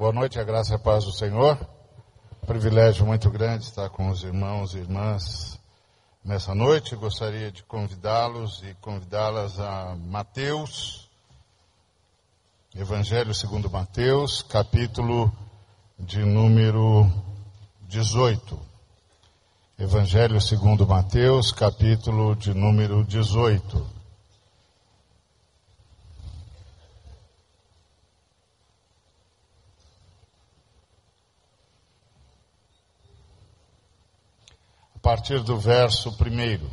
Boa noite, a graça e a paz do Senhor. Privilégio muito grande estar com os irmãos e irmãs nessa noite. Gostaria de convidá-los e convidá-las a Mateus, Evangelho segundo Mateus, capítulo de número 18. Evangelho segundo Mateus, capítulo de número 18. Partir do verso 1.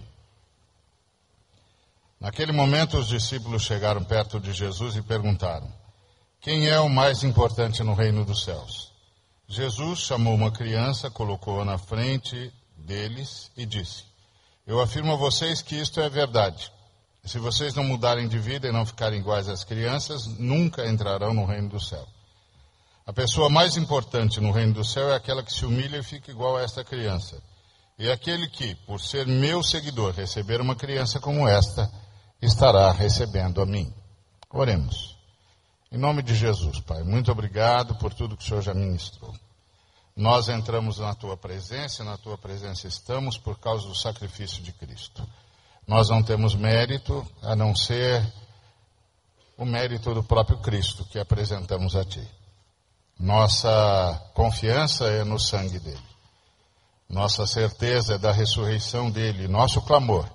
Naquele momento, os discípulos chegaram perto de Jesus e perguntaram: Quem é o mais importante no reino dos céus? Jesus chamou uma criança, colocou-a na frente deles e disse: Eu afirmo a vocês que isto é verdade. Se vocês não mudarem de vida e não ficarem iguais às crianças, nunca entrarão no reino do céu. A pessoa mais importante no reino do céu é aquela que se humilha e fica igual a esta criança. E aquele que, por ser meu seguidor, receber uma criança como esta, estará recebendo a mim. Oremos. Em nome de Jesus, Pai, muito obrigado por tudo que o Senhor já ministrou. Nós entramos na tua presença, na tua presença estamos por causa do sacrifício de Cristo. Nós não temos mérito a não ser o mérito do próprio Cristo que apresentamos a Ti. Nossa confiança é no sangue dele. Nossa certeza é da ressurreição dele, nosso clamor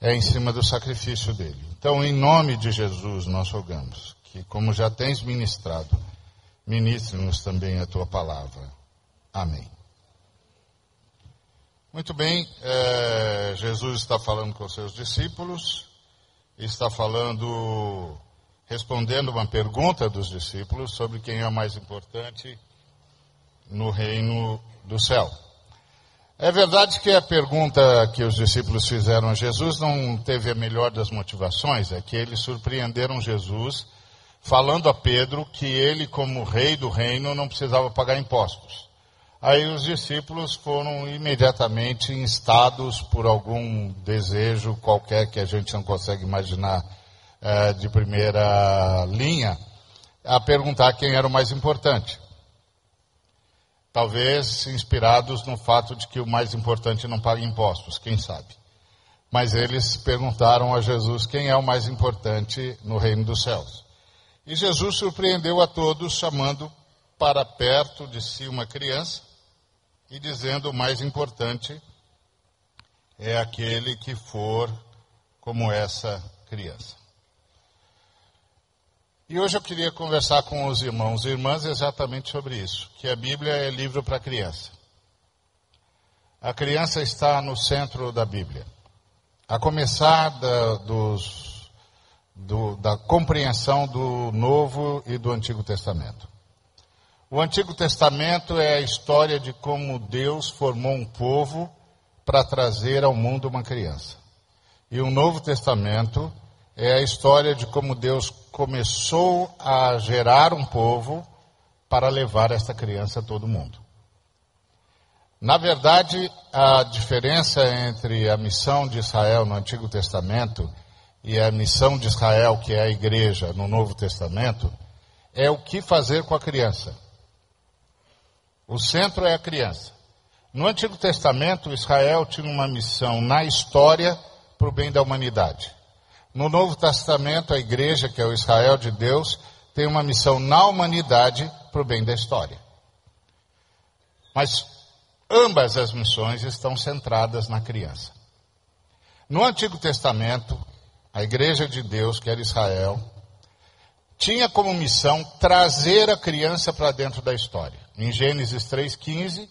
é em cima do sacrifício dele. Então, em nome de Jesus, nós rogamos que, como já tens ministrado, ministre-nos também a tua palavra. Amém. Muito bem, é, Jesus está falando com seus discípulos, está falando, respondendo uma pergunta dos discípulos sobre quem é mais importante no reino do céu. É verdade que a pergunta que os discípulos fizeram a Jesus não teve a melhor das motivações, é que eles surpreenderam Jesus falando a Pedro que ele, como rei do reino, não precisava pagar impostos. Aí os discípulos foram imediatamente instados por algum desejo qualquer que a gente não consegue imaginar é, de primeira linha, a perguntar quem era o mais importante. Talvez inspirados no fato de que o mais importante não paga impostos, quem sabe. Mas eles perguntaram a Jesus quem é o mais importante no reino dos céus. E Jesus surpreendeu a todos, chamando para perto de si uma criança e dizendo: o mais importante é aquele que for como essa criança. E hoje eu queria conversar com os irmãos e irmãs exatamente sobre isso, que a Bíblia é livro para criança. A criança está no centro da Bíblia. A começar da, dos, do, da compreensão do Novo e do Antigo Testamento. O Antigo Testamento é a história de como Deus formou um povo para trazer ao mundo uma criança. E o Novo Testamento é a história de como Deus começou a gerar um povo para levar esta criança a todo mundo. Na verdade, a diferença entre a missão de Israel no Antigo Testamento e a missão de Israel, que é a igreja, no Novo Testamento, é o que fazer com a criança. O centro é a criança. No Antigo Testamento, Israel tinha uma missão na história para o bem da humanidade. No Novo Testamento, a igreja, que é o Israel de Deus, tem uma missão na humanidade para o bem da história. Mas ambas as missões estão centradas na criança. No Antigo Testamento, a igreja de Deus, que era Israel, tinha como missão trazer a criança para dentro da história. Em Gênesis 3,15,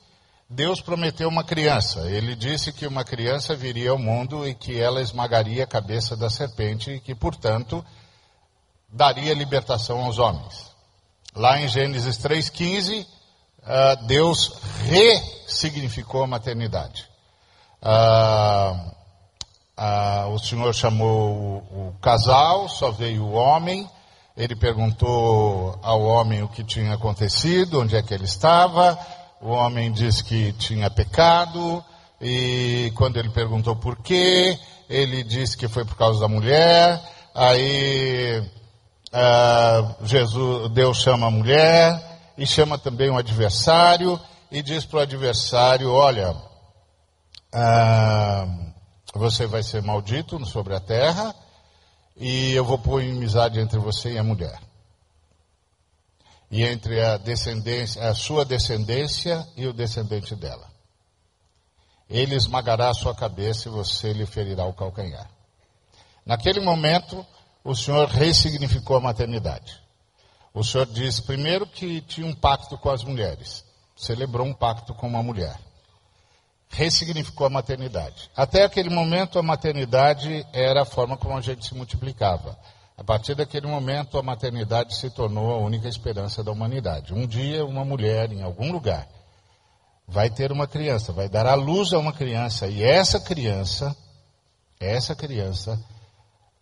Deus prometeu uma criança. Ele disse que uma criança viria ao mundo e que ela esmagaria a cabeça da serpente e que, portanto, daria libertação aos homens. Lá em Gênesis 3,15, uh, Deus ressignificou a maternidade. Uh, uh, o Senhor chamou o casal, só veio o homem. Ele perguntou ao homem o que tinha acontecido, onde é que ele estava o homem disse que tinha pecado, e quando ele perguntou por quê, ele disse que foi por causa da mulher, aí uh, Jesus, Deus chama a mulher, e chama também o adversário e diz para o adversário: Olha, ah, você vai ser maldito sobre a terra e eu vou pôr inimizade entre você e a mulher. E entre a descendência, a sua descendência e o descendente dela. Ele esmagará a sua cabeça e você lhe ferirá o calcanhar. Naquele momento, o Senhor ressignificou a maternidade. O Senhor disse primeiro que tinha um pacto com as mulheres. Celebrou um pacto com uma mulher. Ressignificou a maternidade. Até aquele momento, a maternidade era a forma como a gente se multiplicava. A partir daquele momento, a maternidade se tornou a única esperança da humanidade. Um dia, uma mulher, em algum lugar, vai ter uma criança, vai dar à luz a uma criança, e essa criança, essa criança,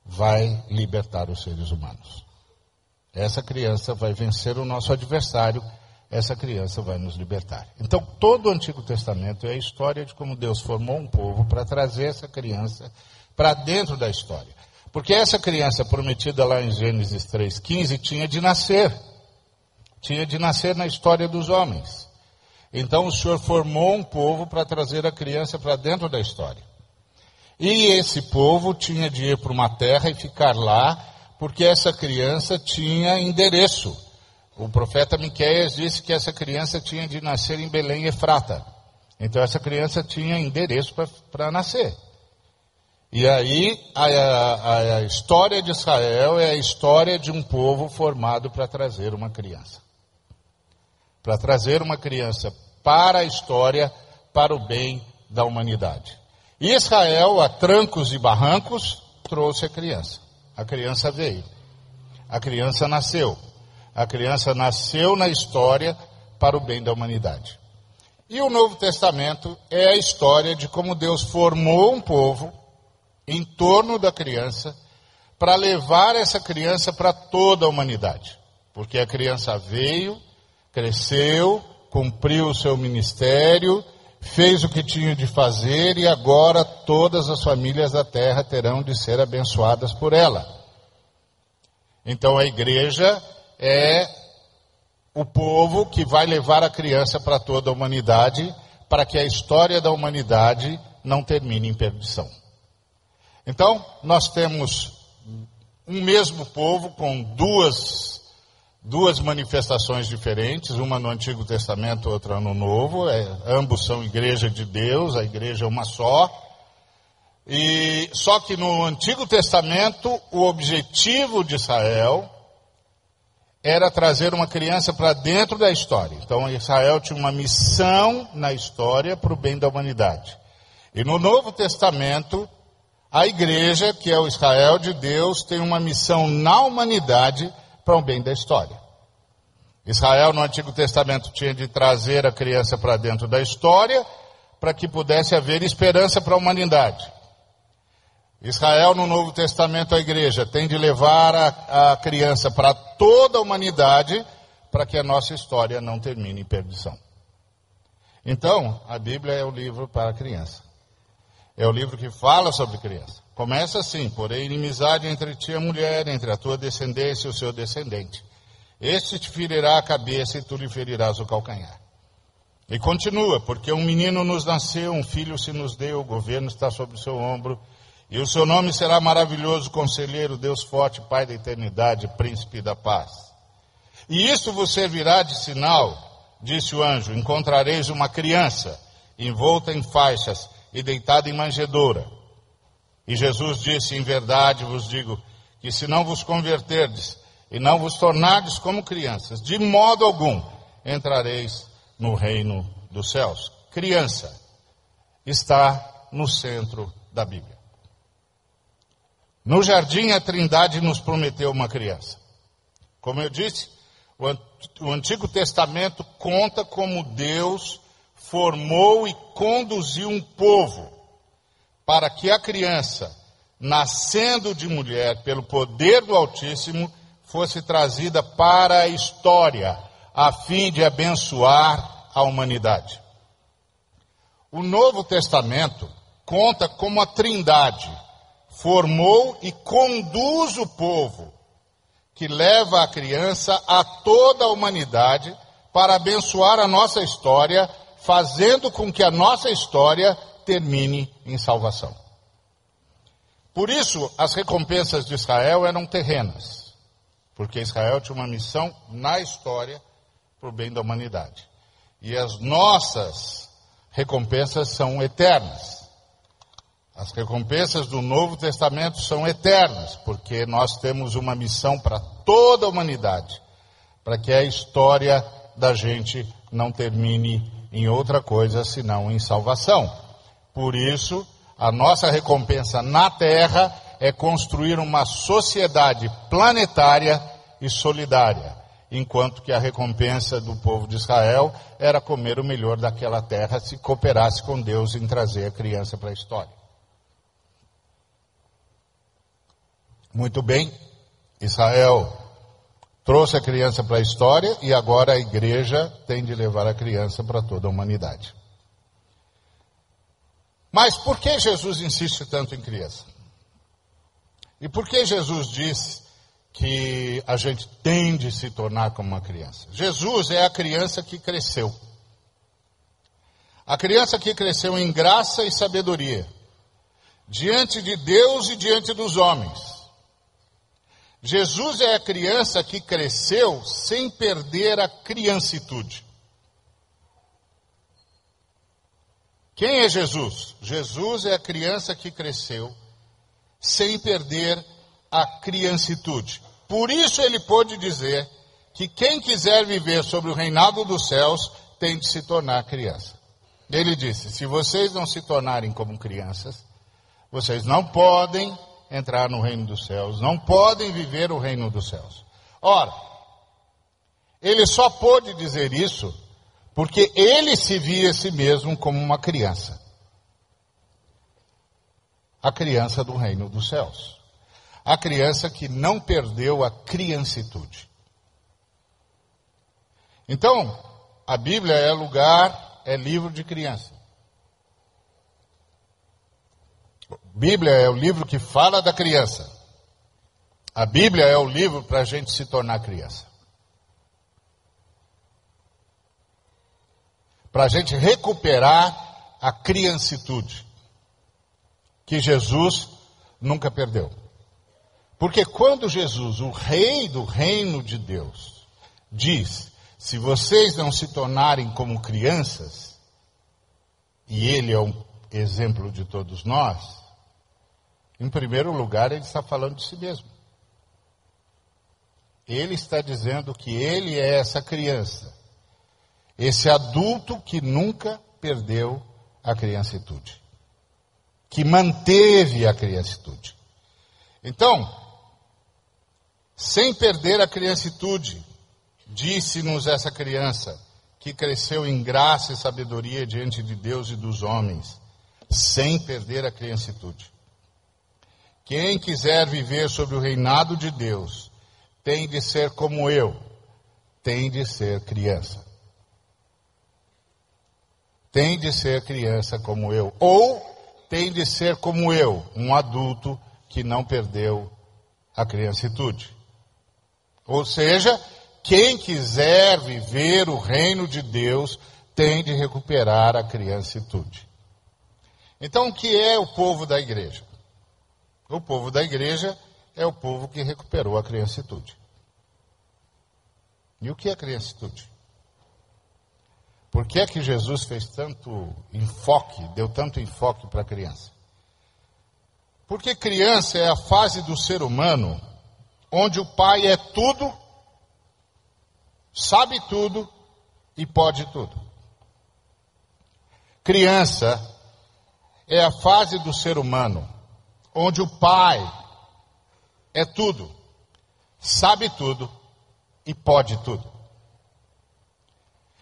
vai libertar os seres humanos. Essa criança vai vencer o nosso adversário, essa criança vai nos libertar. Então, todo o Antigo Testamento é a história de como Deus formou um povo para trazer essa criança para dentro da história. Porque essa criança prometida lá em Gênesis 3,15 tinha de nascer. Tinha de nascer na história dos homens. Então o Senhor formou um povo para trazer a criança para dentro da história. E esse povo tinha de ir para uma terra e ficar lá, porque essa criança tinha endereço. O profeta Miqueias disse que essa criança tinha de nascer em Belém Efrata. Então essa criança tinha endereço para nascer. E aí a, a, a história de Israel é a história de um povo formado para trazer uma criança. Para trazer uma criança para a história, para o bem da humanidade. E Israel, a trancos e barrancos, trouxe a criança. A criança veio. A criança nasceu. A criança nasceu na história para o bem da humanidade. E o Novo Testamento é a história de como Deus formou um povo em torno da criança para levar essa criança para toda a humanidade. Porque a criança veio, cresceu, cumpriu o seu ministério, fez o que tinha de fazer e agora todas as famílias da terra terão de ser abençoadas por ela. Então a igreja é o povo que vai levar a criança para toda a humanidade, para que a história da humanidade não termine em perdição. Então, nós temos um mesmo povo com duas duas manifestações diferentes, uma no Antigo Testamento, outra no Novo. É, ambos são igreja de Deus, a igreja é uma só. E só que no Antigo Testamento o objetivo de Israel era trazer uma criança para dentro da história. Então Israel tinha uma missão na história para o bem da humanidade. E no Novo Testamento a igreja, que é o Israel de Deus, tem uma missão na humanidade para o bem da história. Israel no Antigo Testamento tinha de trazer a criança para dentro da história para que pudesse haver esperança para a humanidade. Israel no Novo Testamento, a igreja, tem de levar a, a criança para toda a humanidade para que a nossa história não termine em perdição. Então, a Bíblia é o livro para a criança. É o livro que fala sobre criança. Começa assim: porém, inimizade entre ti e a mulher, entre a tua descendência e o seu descendente. Este te ferirá a cabeça e tu lhe ferirás o calcanhar. E continua: porque um menino nos nasceu, um filho se nos deu, o governo está sobre o seu ombro, e o seu nome será maravilhoso, conselheiro, Deus forte, Pai da eternidade, príncipe da paz. E isto vos servirá de sinal, disse o anjo: encontrareis uma criança envolta em faixas e deitada em manjedoura. E Jesus disse: Em verdade vos digo que se não vos converterdes e não vos tornardes como crianças, de modo algum entrareis no reino dos céus. Criança está no centro da Bíblia. No jardim, a Trindade nos prometeu uma criança. Como eu disse, o Antigo Testamento conta como Deus formou e conduziu um povo para que a criança, nascendo de mulher pelo poder do Altíssimo, fosse trazida para a história, a fim de abençoar a humanidade. O Novo Testamento conta como a Trindade formou e conduz o povo, que leva a criança a toda a humanidade para abençoar a nossa história, fazendo com que a nossa história termine em salvação. Por isso, as recompensas de Israel eram terrenas, porque Israel tinha uma missão na história para o bem da humanidade. E as nossas recompensas são eternas. As recompensas do Novo Testamento são eternas, porque nós temos uma missão para toda a humanidade, para que a história da gente não termine em outra coisa senão em salvação. Por isso, a nossa recompensa na Terra é construir uma sociedade planetária e solidária, enquanto que a recompensa do povo de Israel era comer o melhor daquela terra se cooperasse com Deus em trazer a criança para a história. Muito bem, Israel trouxe a criança para a história e agora a igreja tem de levar a criança para toda a humanidade. Mas por que Jesus insiste tanto em criança? E por que Jesus diz que a gente tem de se tornar como uma criança? Jesus é a criança que cresceu. A criança que cresceu em graça e sabedoria, diante de Deus e diante dos homens. Jesus é a criança que cresceu sem perder a criancitude. Quem é Jesus? Jesus é a criança que cresceu sem perder a criancitude. Por isso ele pôde dizer que quem quiser viver sobre o reinado dos céus tem de se tornar criança. Ele disse: se vocês não se tornarem como crianças, vocês não podem entrar no reino dos céus, não podem viver o reino dos céus. Ora, ele só pôde dizer isso porque ele se via a si mesmo como uma criança. A criança do reino dos céus. A criança que não perdeu a criancitude. Então, a Bíblia é lugar, é livro de criança. Bíblia é o livro que fala da criança. A Bíblia é o livro para a gente se tornar criança. para a gente recuperar a criancitude que Jesus nunca perdeu. Porque quando Jesus, o rei do reino de Deus, diz: se vocês não se tornarem como crianças, e ele é um exemplo de todos nós, em primeiro lugar, ele está falando de si mesmo. Ele está dizendo que ele é essa criança esse adulto que nunca perdeu a criancitude, que manteve a criancitude. Então, sem perder a criancitude, disse-nos essa criança, que cresceu em graça e sabedoria diante de Deus e dos homens, sem perder a criancitude. Quem quiser viver sob o reinado de Deus, tem de ser como eu, tem de ser criança tem de ser criança como eu, ou tem de ser como eu, um adulto que não perdeu a criancitude. Ou seja, quem quiser viver o reino de Deus tem de recuperar a criancitude. Então, o que é o povo da igreja? O povo da igreja é o povo que recuperou a criancitude. E o que é criancitude? Por que é que Jesus fez tanto enfoque, deu tanto enfoque para a criança? Porque criança é a fase do ser humano onde o pai é tudo, sabe tudo e pode tudo. Criança é a fase do ser humano onde o pai é tudo, sabe tudo e pode tudo.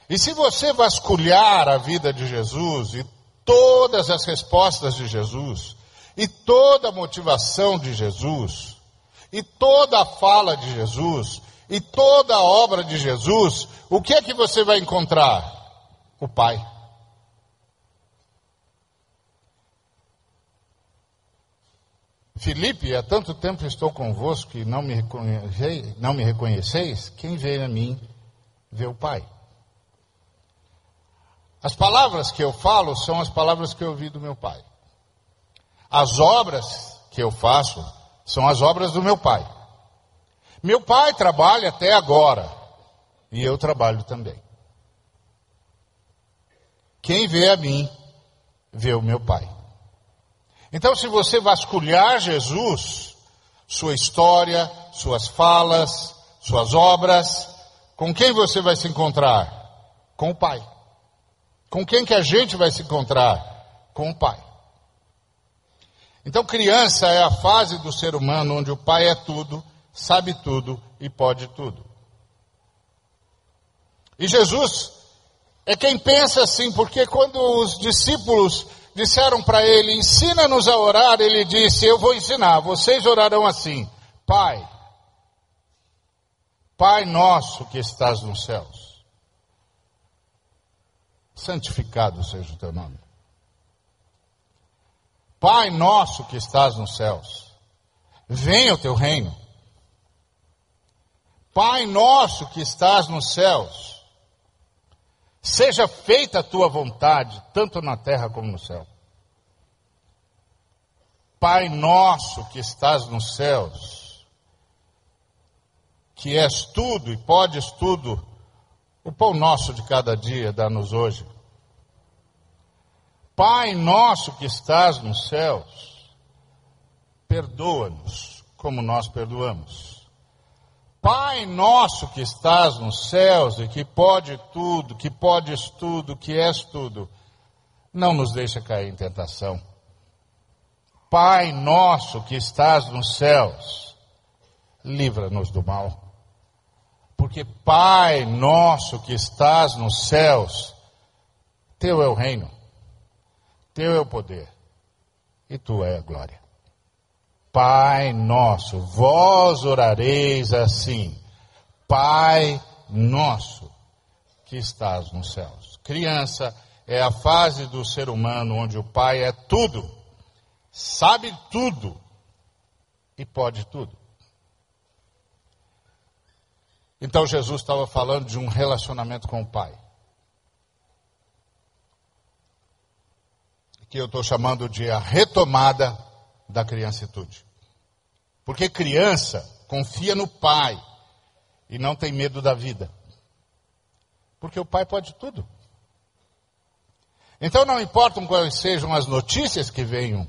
E se você vasculhar a vida de Jesus e todas as respostas de Jesus, e toda a motivação de Jesus, e toda a fala de Jesus, e toda a obra de Jesus, o que é que você vai encontrar? O Pai. Filipe, há tanto tempo estou convosco que não me, não me reconheceis, quem vê a mim, vê o Pai. As palavras que eu falo são as palavras que eu ouvi do meu pai. As obras que eu faço são as obras do meu pai. Meu pai trabalha até agora e eu trabalho também. Quem vê a mim, vê o meu pai. Então, se você vasculhar Jesus, sua história, suas falas, suas obras, com quem você vai se encontrar? Com o Pai. Com quem que a gente vai se encontrar? Com o Pai. Então, criança é a fase do ser humano onde o Pai é tudo, sabe tudo e pode tudo. E Jesus é quem pensa assim, porque quando os discípulos disseram para ele: Ensina-nos a orar, ele disse: Eu vou ensinar, vocês orarão assim: Pai, Pai nosso que estás nos céus, santificado seja o teu nome. Pai nosso que estás nos céus, venha o teu reino. Pai nosso que estás nos céus, seja feita a tua vontade, tanto na terra como no céu. Pai nosso que estás nos céus, que és tudo e podes tudo, o pão nosso de cada dia dá-nos hoje. Pai nosso que estás nos céus, perdoa-nos como nós perdoamos. Pai nosso que estás nos céus e que pode tudo, que podes tudo, que és tudo, não nos deixa cair em tentação Pai nosso que estás nos céus, livra-nos do mal. Porque Pai nosso que estás nos céus, teu é o reino, teu é o poder, e tu é a glória. Pai nosso, vós orareis assim, Pai nosso que estás nos céus. Criança é a fase do ser humano onde o Pai é tudo sabe tudo e pode tudo. Então Jesus estava falando de um relacionamento com o Pai. Que eu estou chamando de a retomada da criancitude. Porque criança confia no Pai e não tem medo da vida. Porque o Pai pode tudo. Então não importam quais sejam as notícias que venham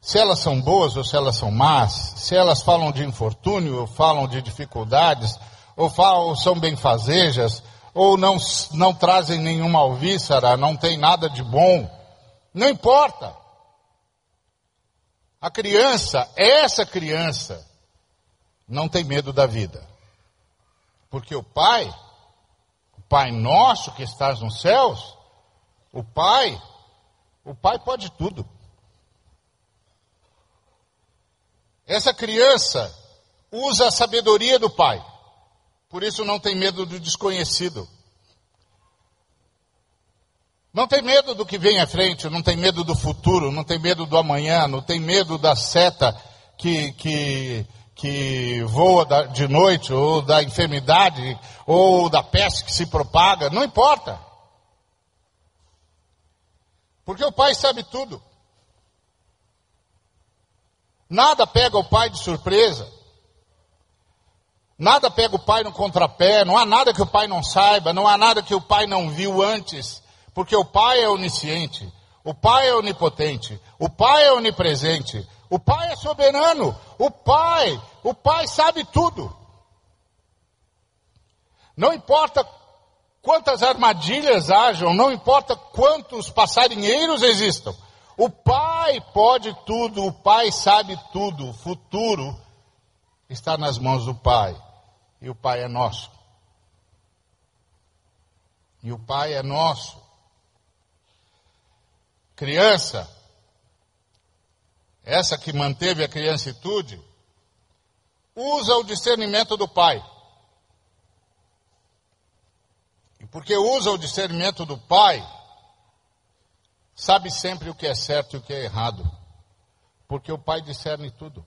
se elas são boas ou se elas são más, se elas falam de infortúnio ou falam de dificuldades, ou, falam, ou são benfazejas, ou não, não trazem nenhuma alvíçara, não tem nada de bom, não importa. A criança, essa criança, não tem medo da vida. Porque o Pai, o Pai nosso que estás nos céus, o Pai, o Pai pode tudo. Essa criança usa a sabedoria do pai. Por isso não tem medo do desconhecido. Não tem medo do que vem à frente, não tem medo do futuro, não tem medo do amanhã, não tem medo da seta que, que, que voa de noite, ou da enfermidade, ou da peste que se propaga, não importa. Porque o pai sabe tudo. Nada pega o pai de surpresa. Nada pega o pai no contrapé, não há nada que o pai não saiba, não há nada que o pai não viu antes, porque o pai é onisciente, o pai é onipotente, o pai é onipresente, o pai é soberano, o pai, o pai sabe tudo. Não importa quantas armadilhas hajam, não importa quantos passarinheiros existam, o Pai pode tudo, o Pai sabe tudo, o futuro está nas mãos do Pai. E o Pai é nosso. E o Pai é nosso. Criança, essa que manteve a criancitude, usa o discernimento do Pai. E porque usa o discernimento do Pai, sabe sempre o que é certo e o que é errado, porque o Pai discerne tudo.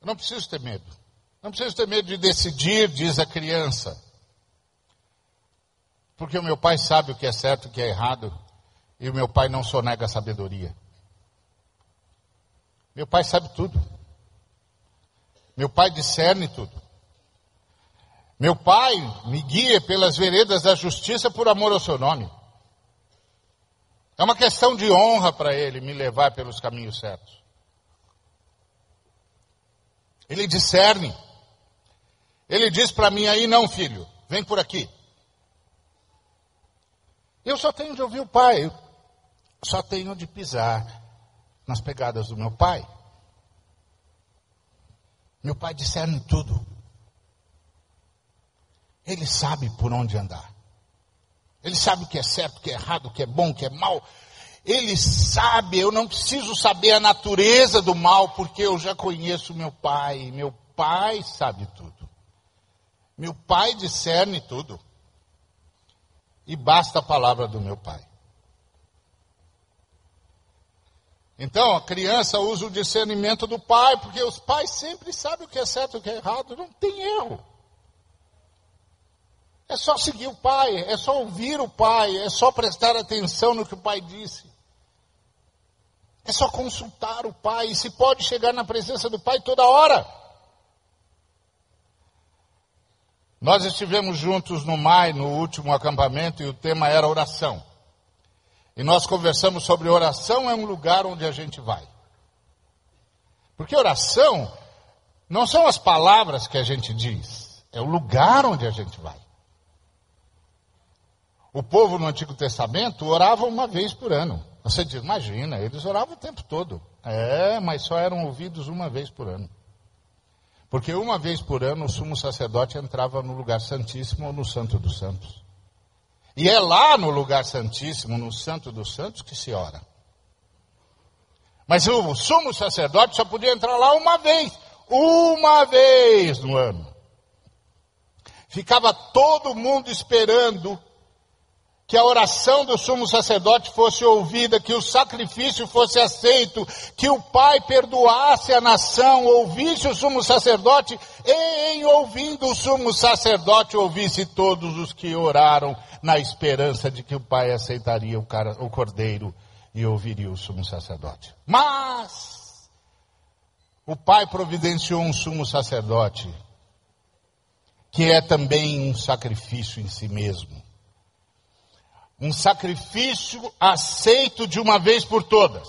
Eu não preciso ter medo. Não preciso ter medo de decidir, diz a criança. Porque o meu pai sabe o que é certo e o que é errado, e o meu pai não sonega a sabedoria. Meu pai sabe tudo. Meu pai discerne tudo. Meu pai me guia pelas veredas da justiça por amor ao seu nome. É uma questão de honra para ele me levar pelos caminhos certos. Ele discerne. Ele diz para mim aí, não, filho, vem por aqui. Eu só tenho de ouvir o pai, só tenho de pisar nas pegadas do meu pai. Meu pai discerne tudo. Ele sabe por onde andar. Ele sabe o que é certo, o que é errado, o que é bom, o que é mal. Ele sabe, eu não preciso saber a natureza do mal, porque eu já conheço meu pai. Meu pai sabe tudo. Meu pai discerne tudo. E basta a palavra do meu pai. Então, a criança usa o discernimento do pai, porque os pais sempre sabem o que é certo e o que é errado, não tem erro. É só seguir o pai, é só ouvir o pai, é só prestar atenção no que o pai disse. É só consultar o pai, e se pode chegar na presença do pai toda hora. Nós estivemos juntos no MAI, no último acampamento, e o tema era oração. E nós conversamos sobre oração é um lugar onde a gente vai. Porque oração não são as palavras que a gente diz, é o lugar onde a gente vai. O povo no Antigo Testamento orava uma vez por ano. Você diz, imagina, eles oravam o tempo todo. É, mas só eram ouvidos uma vez por ano. Porque uma vez por ano o sumo sacerdote entrava no lugar santíssimo ou no Santo dos Santos. E é lá no lugar santíssimo, no Santo dos Santos, que se ora. Mas o sumo sacerdote só podia entrar lá uma vez. Uma vez no ano. Ficava todo mundo esperando que a oração do sumo sacerdote fosse ouvida, que o sacrifício fosse aceito, que o Pai perdoasse a nação, ouvisse o sumo sacerdote, e em ouvindo o sumo sacerdote, ouvisse todos os que oraram na esperança de que o Pai aceitaria o, cara, o cordeiro e ouviria o sumo sacerdote. Mas, o Pai providenciou um sumo sacerdote, que é também um sacrifício em si mesmo um sacrifício aceito de uma vez por todas,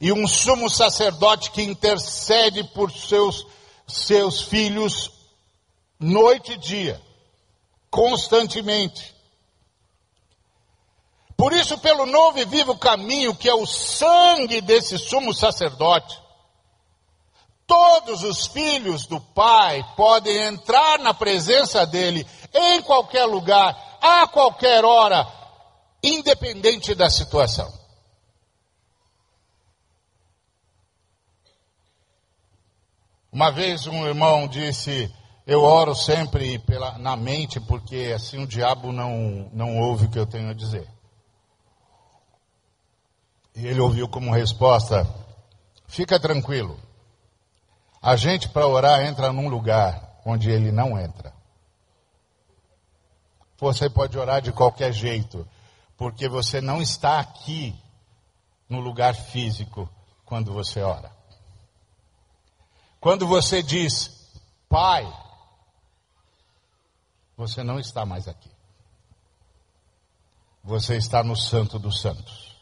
e um sumo sacerdote que intercede por seus, seus filhos noite e dia, constantemente. Por isso, pelo novo e vivo caminho, que é o sangue desse sumo sacerdote, todos os filhos do Pai podem entrar na presença dele em qualquer lugar a qualquer hora, independente da situação. Uma vez um irmão disse: Eu oro sempre pela, na mente, porque assim o diabo não, não ouve o que eu tenho a dizer. E ele ouviu como resposta: Fica tranquilo. A gente, para orar, entra num lugar onde ele não entra. Você pode orar de qualquer jeito, porque você não está aqui no lugar físico quando você ora. Quando você diz, Pai, você não está mais aqui. Você está no Santo dos Santos.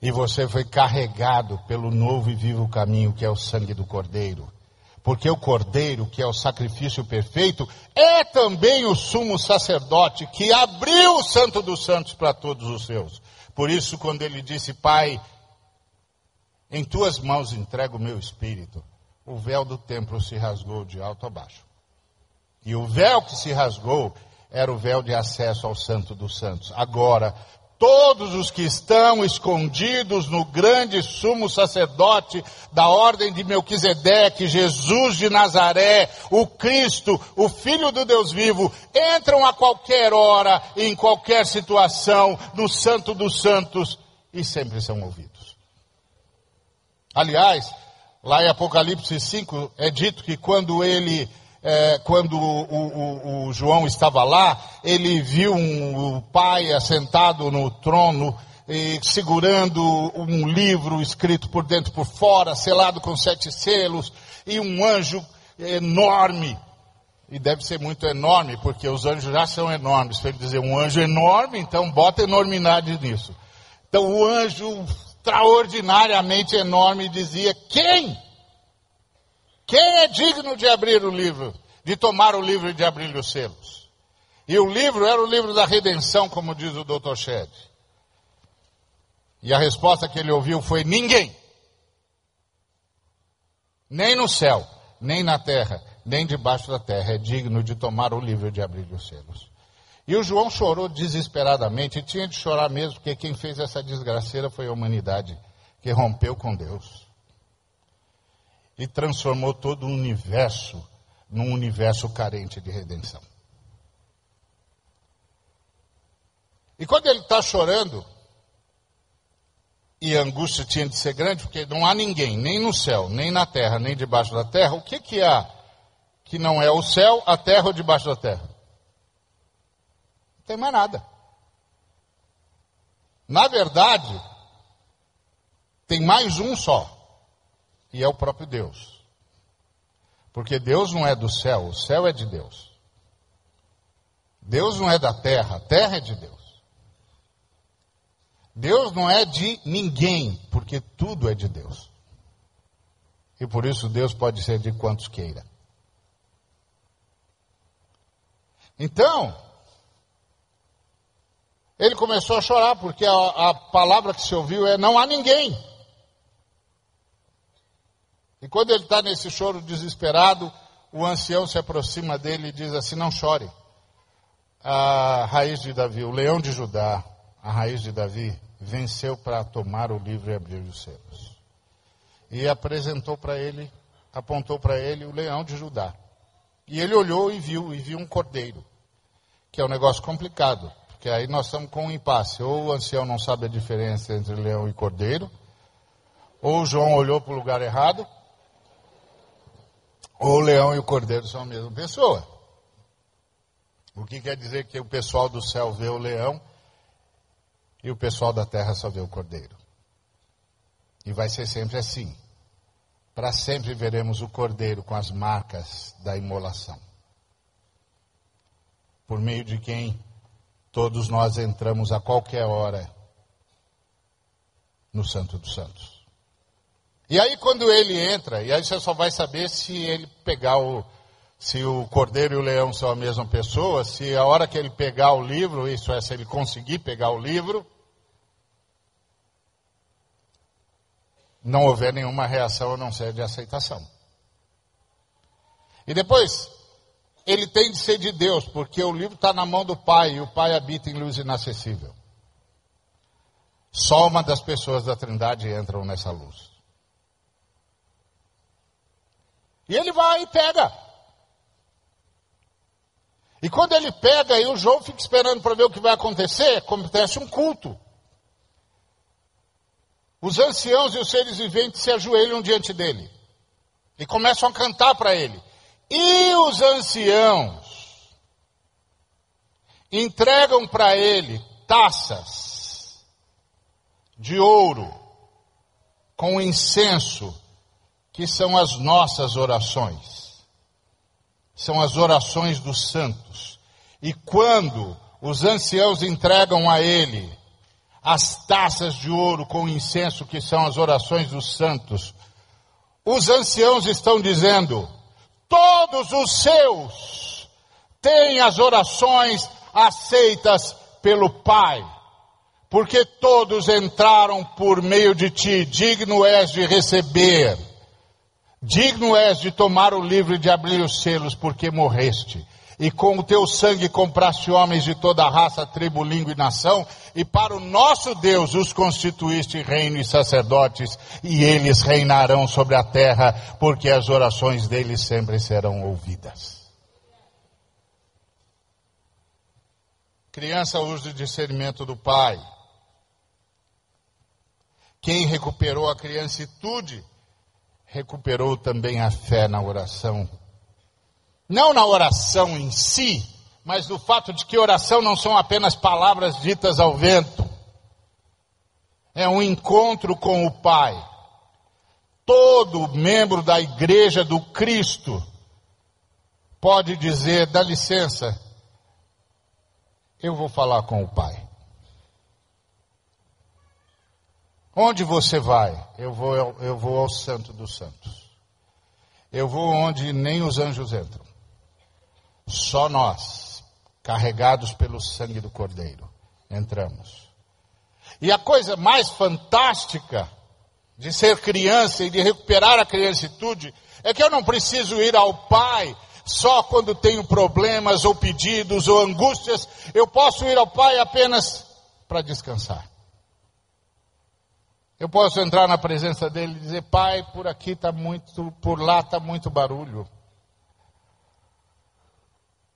E você foi carregado pelo novo e vivo caminho que é o sangue do Cordeiro porque o cordeiro, que é o sacrifício perfeito, é também o sumo sacerdote que abriu o Santo dos Santos para todos os seus. Por isso, quando ele disse, Pai, em tuas mãos entrego o meu espírito, o véu do templo se rasgou de alto a baixo. E o véu que se rasgou era o véu de acesso ao Santo dos Santos. Agora, todos os que estão escondidos no grande sumo sacerdote da ordem de Melquisedeque, Jesus de Nazaré, o Cristo, o Filho do Deus vivo, entram a qualquer hora, em qualquer situação, no Santo dos Santos e sempre são ouvidos. Aliás, lá em Apocalipse 5 é dito que quando ele é, quando o, o, o, João estava lá, ele viu um, o pai assentado no trono, e, segurando um livro escrito por dentro e por fora, selado com sete selos, e um anjo enorme. E deve ser muito enorme, porque os anjos já são enormes. Se ele dizer um anjo enorme, então bota enormidade nisso. Então o anjo extraordinariamente enorme dizia: Quem? Quem é digno de abrir o livro, de tomar o livro e de abrir os selos? E o livro era o livro da redenção, como diz o Dr. Shedd. E a resposta que ele ouviu foi: ninguém. Nem no céu, nem na terra, nem debaixo da terra é digno de tomar o livro e de abrir os selos. E o João chorou desesperadamente, e tinha de chorar mesmo, porque quem fez essa desgraceira foi a humanidade, que rompeu com Deus e transformou todo o universo num universo carente de redenção. E quando ele está chorando, e a angústia tinha de ser grande, porque não há ninguém, nem no céu, nem na terra, nem debaixo da terra, o que, que há que não é o céu, a terra ou debaixo da terra? Não tem mais nada. Na verdade, tem mais um só e é o próprio Deus. Porque Deus não é do céu, o céu é de Deus. Deus não é da terra, a terra é de Deus. Deus não é de ninguém, porque tudo é de Deus. E por isso Deus pode ser de quantos queira. Então, ele começou a chorar, porque a, a palavra que se ouviu é: não há ninguém. E quando ele está nesse choro desesperado, o ancião se aproxima dele e diz assim: Não chore. A raiz de Davi, o leão de Judá, a raiz de Davi, venceu para tomar o livro e abrir os selos. E apresentou para ele, apontou para ele o leão de Judá. E ele olhou e viu, e viu um cordeiro, que é um negócio complicado, porque aí nós estamos com um impasse. Ou o ancião não sabe a diferença entre leão e cordeiro, ou João olhou para o lugar errado, ou o leão e o cordeiro são a mesma pessoa. O que quer dizer que o pessoal do céu vê o leão e o pessoal da terra só vê o cordeiro. E vai ser sempre assim. Para sempre veremos o cordeiro com as marcas da imolação. Por meio de quem todos nós entramos a qualquer hora no Santo dos Santos. E aí quando ele entra, e aí você só vai saber se ele pegar o. Se o cordeiro e o leão são a mesma pessoa, se a hora que ele pegar o livro, isso é, se ele conseguir pegar o livro, não houver nenhuma reação a não ser de aceitação. E depois, ele tem de ser de Deus, porque o livro está na mão do Pai e o Pai habita em luz inacessível. Só uma das pessoas da Trindade entram nessa luz. E ele vai e pega. E quando ele pega, aí o João fica esperando para ver o que vai acontecer, acontece um culto. Os anciãos e os seres viventes se ajoelham diante dele e começam a cantar para ele. E os anciãos entregam para ele taças de ouro com incenso que são as nossas orações. São as orações dos santos. E quando os anciãos entregam a ele as taças de ouro com incenso, que são as orações dos santos, os anciãos estão dizendo: todos os seus têm as orações aceitas pelo Pai, porque todos entraram por meio de ti, digno és de receber Digno és de tomar o livro e de abrir os selos, porque morreste. E com o teu sangue compraste homens de toda raça, tribo, língua e nação, e para o nosso Deus os constituíste reino e sacerdotes, e eles reinarão sobre a terra, porque as orações deles sempre serão ouvidas. Criança usa o discernimento do pai. Quem recuperou a criancitude recuperou também a fé na oração Não na oração em si, mas no fato de que oração não são apenas palavras ditas ao vento. É um encontro com o Pai. Todo membro da igreja do Cristo pode dizer: dá licença, eu vou falar com o Pai. Onde você vai? Eu vou, eu vou ao Santo dos Santos. Eu vou onde nem os anjos entram. Só nós, carregados pelo sangue do Cordeiro, entramos. E a coisa mais fantástica de ser criança e de recuperar a criancitude é que eu não preciso ir ao Pai só quando tenho problemas ou pedidos ou angústias. Eu posso ir ao Pai apenas para descansar. Eu posso entrar na presença dele e dizer: Pai, por aqui está muito, por lá está muito barulho,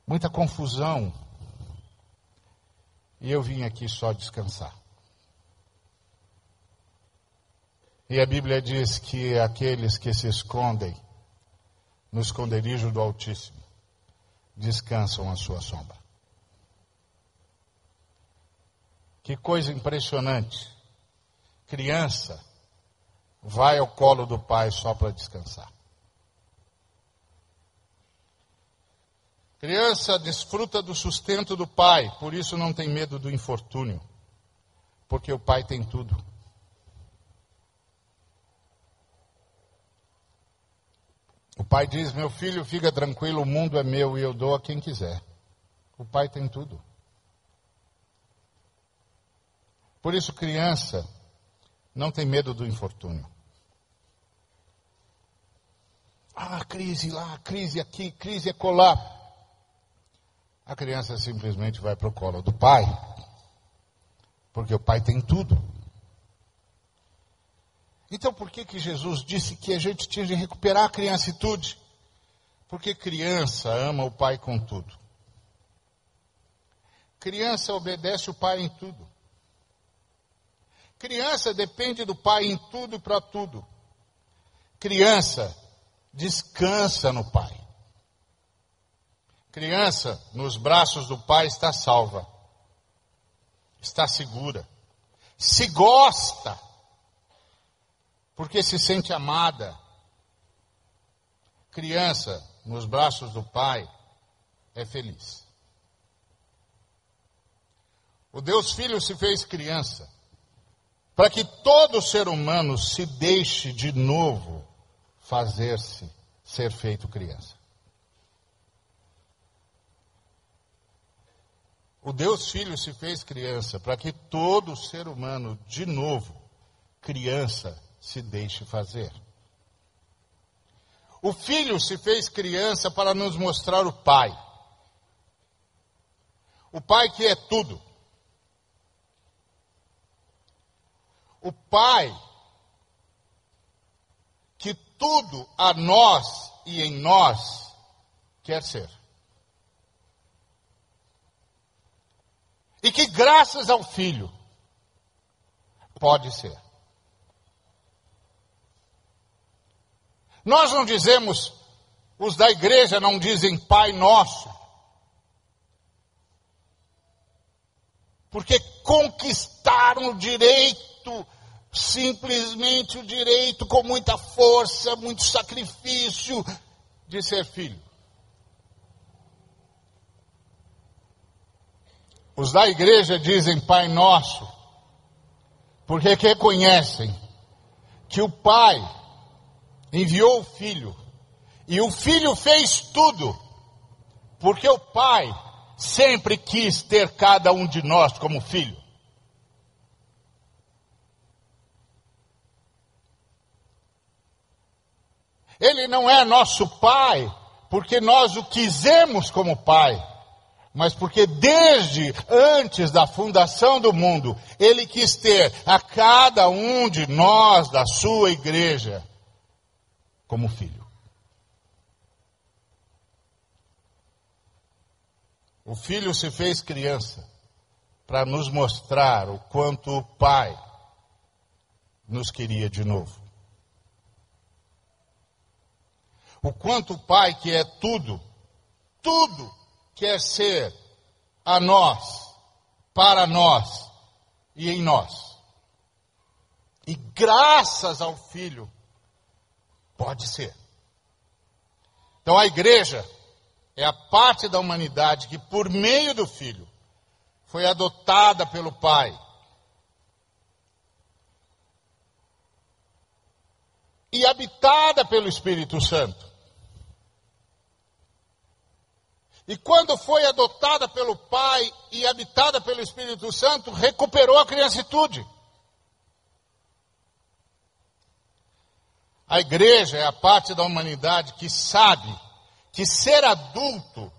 muita confusão. E eu vim aqui só descansar. E a Bíblia diz que aqueles que se escondem no esconderijo do Altíssimo descansam à sua sombra. Que coisa impressionante. Criança vai ao colo do pai só para descansar. Criança desfruta do sustento do pai, por isso não tem medo do infortúnio, porque o pai tem tudo. O pai diz: Meu filho, fica tranquilo, o mundo é meu e eu dou a quem quiser. O pai tem tudo. Por isso, criança não tem medo do infortúnio. Ah, crise lá, crise aqui, crise acolá. A criança simplesmente vai para o colo do pai, porque o pai tem tudo. Então por que, que Jesus disse que a gente tinha de recuperar a criancitude? Porque criança ama o pai com tudo. Criança obedece o pai em tudo. Criança depende do pai em tudo e para tudo. Criança descansa no pai. Criança nos braços do pai está salva. Está segura. Se gosta porque se sente amada. Criança nos braços do pai é feliz. O Deus Filho se fez criança para que todo ser humano se deixe de novo fazer-se ser feito criança. O Deus Filho se fez criança para que todo ser humano, de novo, criança, se deixe fazer. O filho se fez criança para nos mostrar o pai. O pai que é tudo. O pai que tudo a nós e em nós quer ser. E que graças ao filho pode ser. Nós não dizemos, os da igreja não dizem Pai Nosso, porque conquistaram o direito, simplesmente o direito, com muita força, muito sacrifício, de ser filho. Os da igreja dizem Pai Nosso, porque reconhecem que o Pai enviou o filho. E o filho fez tudo, porque o pai sempre quis ter cada um de nós como filho. Ele não é nosso pai porque nós o quisemos como pai, mas porque desde antes da fundação do mundo, ele quis ter a cada um de nós da sua igreja como filho. O filho se fez criança para nos mostrar o quanto o pai nos queria de novo. O quanto o pai, que é tudo, tudo quer ser a nós, para nós e em nós. E graças ao Filho, pode ser. Então a igreja é a parte da humanidade que, por meio do Filho, foi adotada pelo Pai. E habitada pelo Espírito Santo. E quando foi adotada pelo Pai e habitada pelo Espírito Santo, recuperou a criancitude. A igreja é a parte da humanidade que sabe que ser adulto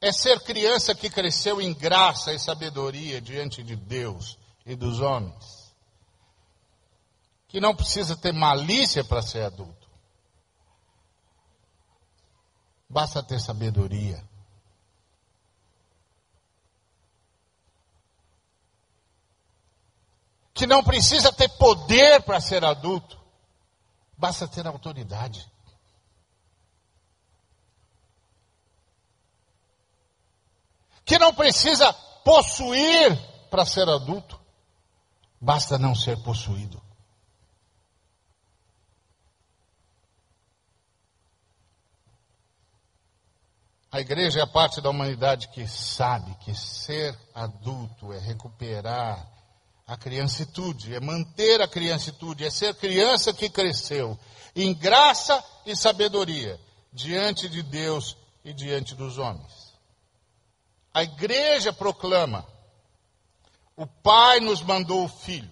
é ser criança que cresceu em graça e sabedoria diante de Deus e dos homens. Que não precisa ter malícia para ser adulto. Basta ter sabedoria. Que não precisa ter poder para ser adulto. Basta ter autoridade. Que não precisa possuir para ser adulto. Basta não ser possuído. A igreja é a parte da humanidade que sabe que ser adulto é recuperar a criancitude, é manter a criancitude, é ser criança que cresceu em graça e sabedoria diante de Deus e diante dos homens. A igreja proclama: o Pai nos mandou o Filho.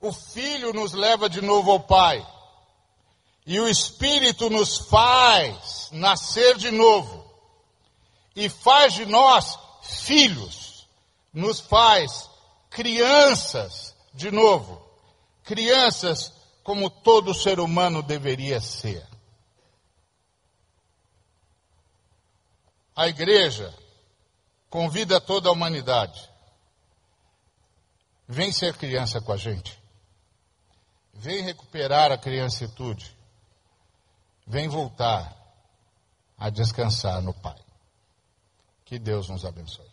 O Filho nos leva de novo ao Pai. E o Espírito nos faz nascer de novo. E faz de nós filhos. Nos faz crianças, de novo, crianças como todo ser humano deveria ser. A igreja convida toda a humanidade. Vem ser criança com a gente. Vem recuperar a criancitude. Vem voltar a descansar no Pai. Que Deus nos abençoe.